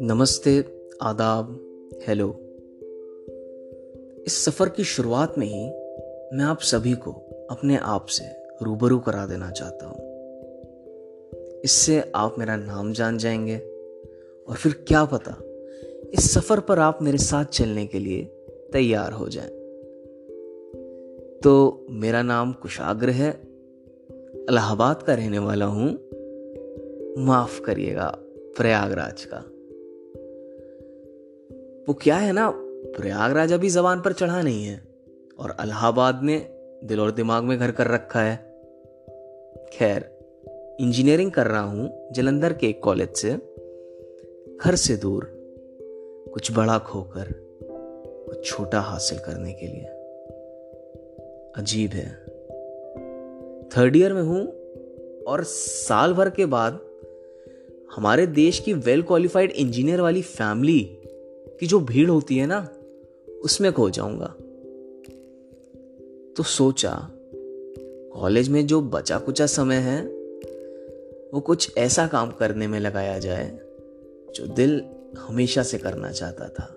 नमस्ते, आदाब, हेलो इस सफ़र की शुरुआत में ही मैं आप सभी को अपने आप से रूबरू करा देना चाहता हूँ इससे आप मेरा नाम जान जाएँगे और फिर क्या पता इस सफ़र पर आप मेरे साथ चलने के लिए तैयार हो जाएँ। तो मेरा नाम कुशाग्र है इलाहाबाद का रहने वाला हूँ, माफ़ करिएगा, प्रयागराज का। वो क्या है ना, प्रयागराज अभी जबान पर चढ़ा नहीं है, और अलाहाबाद ने दिल और दिमाग में घर कर रखा है। खैर, इंजीनियरिंग कर रहा हूँ, जलंधर के एक कॉलेज से, घर से दूर, कुछ बड़ा खोकर, कुछ छोटा हासिल करने के लिए। अजीब है। थर्ड ईयर में हूँ और साल भर के बाद हमारे देश की वेल क्वालिफाइड इंजीनियर वाली फैमिली की जो भीड़ होती है ना, उसमें खो जाऊँगा। तो सोचा कॉलेज में जो बचा कुचा समय है, वो कुछ ऐसा काम करने में लगाया जाए, जो दिल हमेशा से करना चाहता था।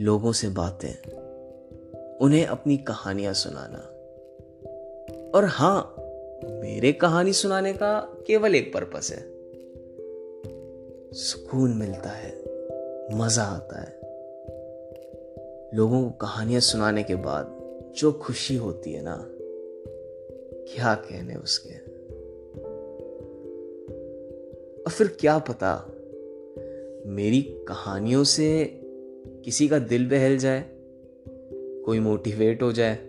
लोगों से बातें, उन्हें अपनी कहानियाँ सुनाना। और हाँ, मेरे कहानी सुनाने का केवल एक पर्पस है। सुकून मिलता है, मज़ा आता है। लोगों को कहानियाँ सुनाने के बाद जो खुशी होती है ना, क्या कहने उसके? और फिर क्या पता, मेरी कहानियों से किसी का दिल बहल जाए, कोई मोटिवेट हो जाए।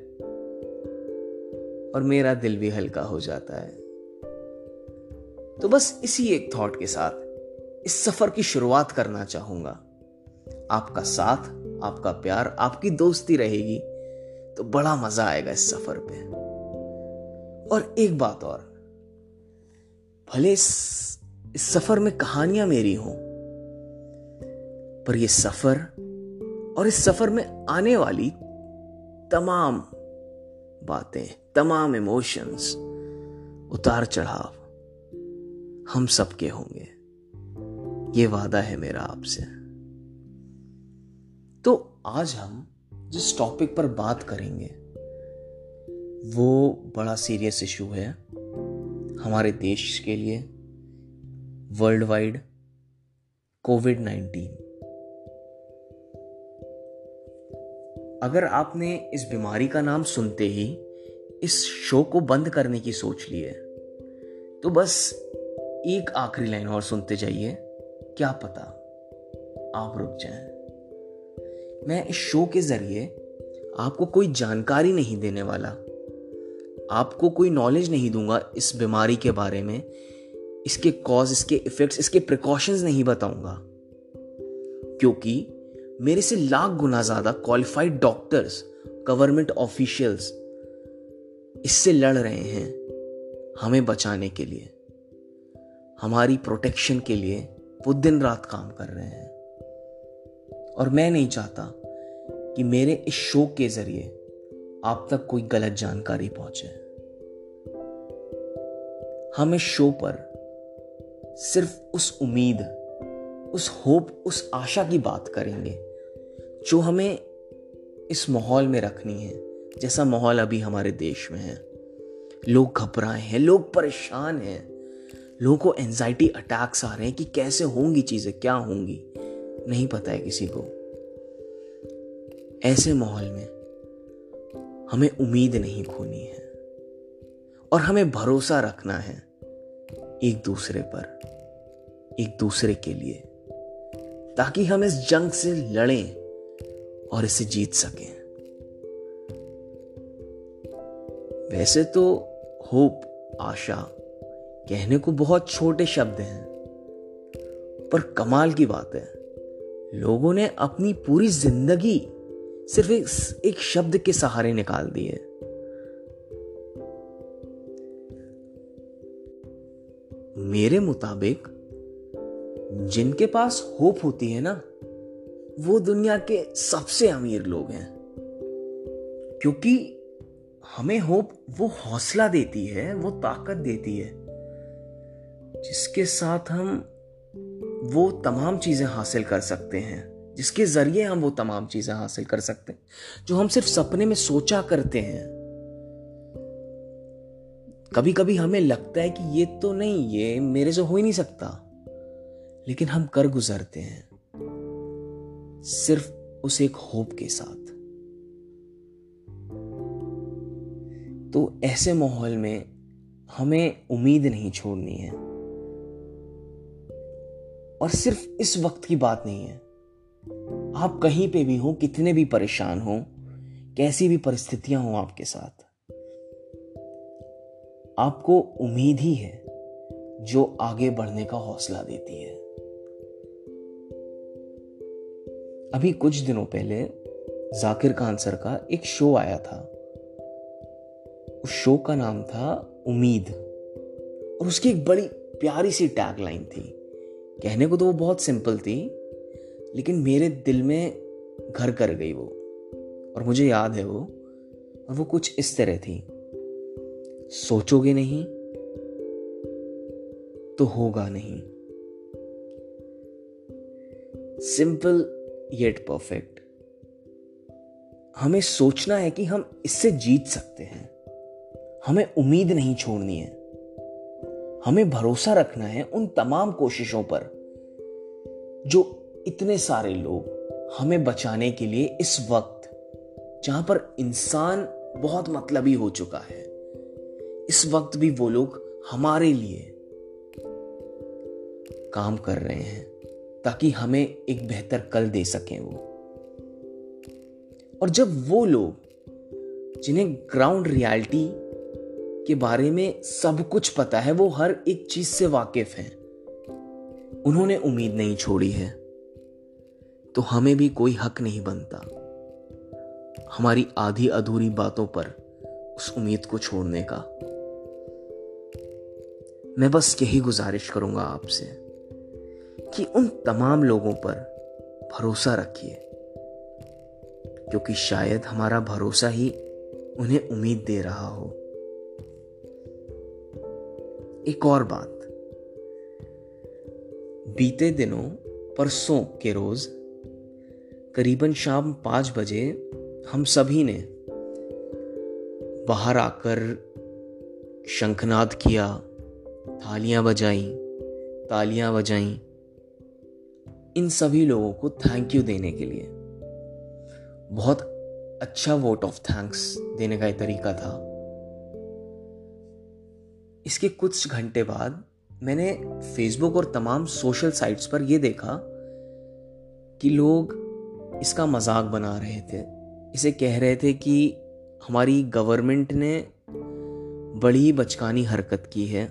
और मेरा दिल भी हल्का हो जाता है। तो बस इसी एक थॉट के साथ इस सफ़र की शुरुआत करना चाहूँगा। आपका साथ आपका प्यार आपकी दोस्ती रहेगी तो बड़ा मज़ा आएगा इस सफ़र पे। और एक बात और भले इस, इस सफ़र में कहानियाँ मेरी हों पर यह सफ़र और इस सफ़र में आने वाली तमाम बातें, तमाम इमोशंस उतार चढ़ाव, हम सबके होंगे। ये वादा है मेरा आपसे। तो आज हम जिस टॉपिक पर बात करेंगे, वो बड़ा सीरियस इशू है हमारे देश के लिए वर्ल्ड वाइड कोविड नाइन्टीन अगर आपने इस बीमारी का नाम सुनते ही इस शो को बंद करने की सोच ली है तो बस एक आखिरी लाइन और सुनते जाइए, क्या पता आप रुक जाएँ। मैं इस शो के ज़रिए आपको कोई जानकारी नहीं देने वाला, आपको कोई नॉलेज नहीं दूँगा इस बीमारी के बारे में, इसके कॉज इसके इफेक्ट्स इसके प्रिकॉशंस नहीं बताऊँगा, क्योंकि मेरे से लाख गुना ज़्यादा क्वालिफाइड डॉक्टर्स गवर्नमेंट ऑफिशियल्स इससे लड़ रहे हैं हमें बचाने के लिए। हमारी प्रोटेक्शन के लिए वो दिन रात काम कर रहे हैं। और मैं नहीं चाहता कि मेरे इस शो के ज़रिए आप तक कोई गलत जानकारी पहुँचे। हम इस शो पर सिर्फ़ उस उम्मीद, उस होप उस आशा की बात करेंगे। जो हमें इस माहौल में रखनी है, जैसा माहौल अभी हमारे देश में है। लोग घबराए हैं, लोग परेशान हैं। लोगों को एंजाइटी अटैक्स आ रहे हैं कि कैसे होंगी चीज़ें, क्या होंगी? नहीं पता है किसी को। ऐसे माहौल में हमें उम्मीद नहीं खोनी है और हमें भरोसा रखना है एक दूसरे पर, एक दूसरे के लिए, ताकि हम इस जंग से लड़ें। और इसे जीत सकें। वैसे तो होप आशा कहने को बहुत छोटे शब्द हैं पर कमाल की बात है। लोगों ने अपनी पूरी ज़िंदगी सिर्फ़ एक, एक शब्द के सहारे निकाल दिए। मेरे मुताबिक जिनके पास होप होती है ना वो दुनिया के सबसे अमीर लोग हैं। क्योंकि हमें होप वो हौसला देती है, वो ताकत देती है, जिसके साथ हम वो तमाम चीज़ें हासिल कर सकते हैं, जिसके ज़रिए हम वो तमाम चीज़ें हासिल कर सकते हैं, जो हम सिर्फ़ सपने में सोचा करते हैं। कभी कभी हमें लगता है कि ये तो नहीं, ये मेरे से हो ही नहीं सकता, लेकिन हम कर गुजरते हैं। सिर्फ़ उस एक होप के साथ। तो ऐसे माहौल में हमें उम्मीद नहीं छोड़नी है। और सिर्फ़ इस वक्त की बात नहीं है। आप कहीं पे भी हो, कितने भी परेशान हो, कैसी भी परिस्थितियाँ हो आपके साथ, आपको उम्मीद ही है जो आगे बढ़ने का हौसला देती है। अभी कुछ दिनों पहले जाकिर खान सर का एक शो आया था। उस शो का नाम था उम्मीद। और उसकी एक बड़ी प्यारी सी टैग लाइन थी। कहने को तो वो बहुत सिंपल थी, लेकिन मेरे दिल में घर कर गई वो। और मुझे याद है वो, और वो कुछ इस तरह थी। सोचोगे नहीं तो होगा नहीं। सिंपल येट परफेक्ट हमें सोचना है कि हम इससे जीत सकते हैं। हमें उम्मीद नहीं छोड़नी है। हमें भरोसा रखना है उन तमाम कोशिशों पर, जो इतने सारे लोग हमें बचाने के लिए इस वक्त, जहाँ पर इंसान बहुत मतलबी हो चुका है, इस वक्त भी वो लोग हमारे लिए काम कर रहे हैं। ताकि हमें एक बेहतर कल दे सकें वो। और जब वो लोग, जिन्हें ग्राउंड रियलिटी के बारे में सब कुछ पता है, वो हर एक चीज़ से वाकिफ हैं, उन्होंने उम्मीद नहीं छोड़ी है तो हमें भी कोई हक नहीं बनता। हमारी आधी अधूरी बातों पर उस उम्मीद को छोड़ने का। मैं बस यही गुजारिश करूँगा आपसे। कि उन तमाम लोगों पर भरोसा रखिए, क्योंकि शायद हमारा भरोसा ही उन्हें उम्मीद दे रहा हो। एक और बात। बीते दिनों, परसों के रोज, करीबन शाम पाँच बजे, हम सभी ने बाहर आकर शंखनाद किया थालियाँ बजाई, तालियाँ बजाई। इन सभी लोगों को थैंक यू देने के लिए। बहुत अच्छा वोट ऑफ़ थैंक्स देने का तरीका था। इसके कुछ घंटे बाद मैंने फेसबुक और तमाम सोशल साइट्स पर यह देखा कि लोग इसका मज़ाक बना रहे थे। इसे कह रहे थे कि हमारी गवर्नमेंट ने बड़ी बचकानी हरकत की है।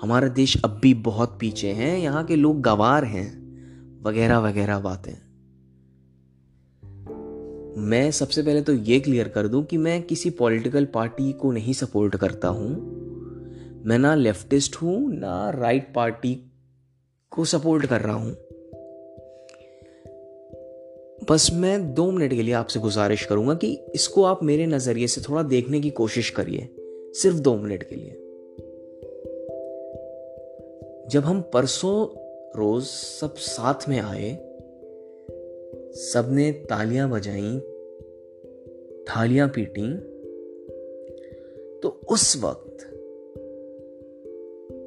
हमारा देश अब भी बहुत पीछे है, यहाँ के लोग गवार हैं। वगैरह वगैरह बातें। मैं सबसे पहले तो ये क्लियर कर दूँ कि मैं किसी पॉलिटिकल पार्टी को नहीं सपोर्ट करता हूँ। मैं ना लेफ्टिस्ट हूँ, ना राइट पार्टी को सपोर्ट कर रहा हूँ। बस मैं दो मिनट के लिए आपसे गुजारिश करूँगा कि इसको आप मेरे नज़रिए से थोड़ा देखने की कोशिश करिए, सिर्फ़ दो मिनट के लिए। जब हम परसों रोज सब साथ में आए, सबने तालियाँ बजाई, थालियाँ पीटी तो उस वक्त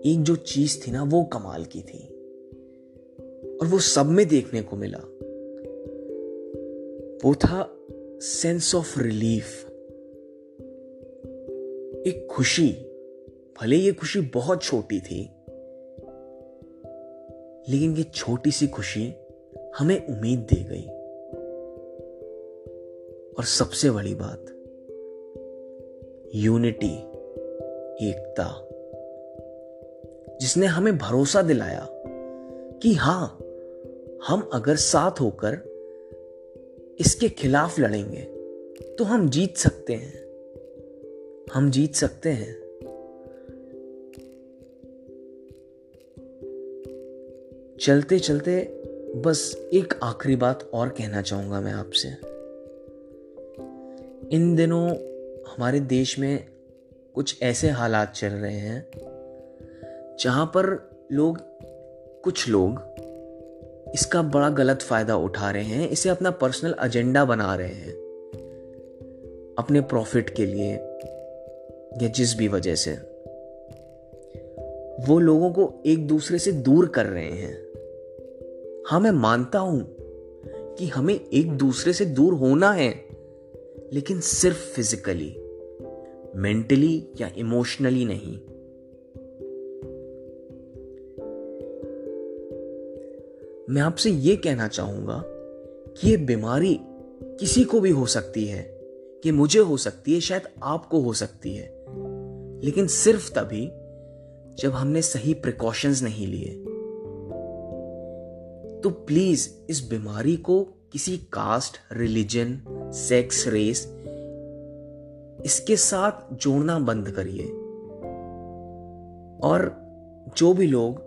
एक जो चीज़ थी ना, वो कमाल की थी। और वो सब में देखने को मिला। वो था सेंस ऑफ़ रिलीफ एक खुशी, भले ये खुशी बहुत छोटी थी लेकिन ये छोटी सी खुशी हमें उम्मीद दे गई। और सबसे बड़ी बात, यूनिटी, एकता, जिसने हमें भरोसा दिलाया कि हाँ, हम अगर साथ होकर इसके खिलाफ लड़ेंगे तो हम जीत सकते हैं। हम जीत सकते हैं। चलते चलते बस एक आखिरी बात और कहना चाहूँगा मैं आपसे। इन दिनों हमारे देश में कुछ ऐसे हालात चल रहे हैं, जहाँ पर लोग, कुछ लोग इसका बड़ा गलत फ़ायदा उठा रहे हैं, इसे अपना पर्सनल एजेंडा बना रहे हैं, अपने प्रॉफिट के लिए या जिस भी वजह से। वो लोगों को एक दूसरे से दूर कर रहे हैं। हाँ मैं मानता हूँ कि हमें एक दूसरे से दूर होना है, लेकिन सिर्फ़ फिजिकली मेंटली या इमोशनली नहीं। मैं आपसे यह कहना चाहूँगा कि यह बीमारी किसी को भी हो सकती है, कि मुझे हो सकती है, शायद आपको हो सकती है, लेकिन सिर्फ़ तभी जब हमने सही प्रिकॉशंस नहीं लिए तो प्लीज़ इस बीमारी को किसी कास्ट रिलीजन सेक्स रेस इसके साथ जोड़ना बंद करिए। और जो भी लोग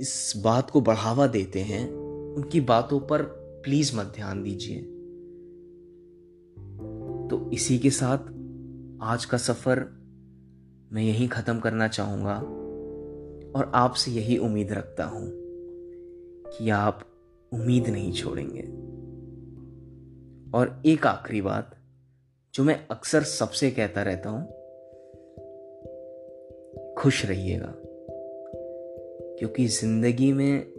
इस बात को बढ़ावा देते हैं, उनकी बातों पर प्लीज़ मत ध्यान दीजिए। तो इसी के साथ आज का सफ़र मैं यहीं ख़त्म करना चाहूँगा। और आपसे यही उम्मीद रखता हूँ कि आप उम्मीद नहीं छोड़ेंगे। और एक आखिरी बात, जो मैं अक्सर सबसे कहता रहता हूँ, खुश रहिएगा, क्योंकि ज़िंदगी में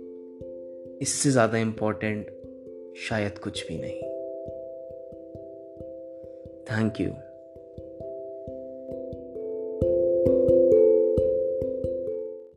इससे ज़्यादा इंपॉर्टेंट शायद कुछ भी नहीं। Thank you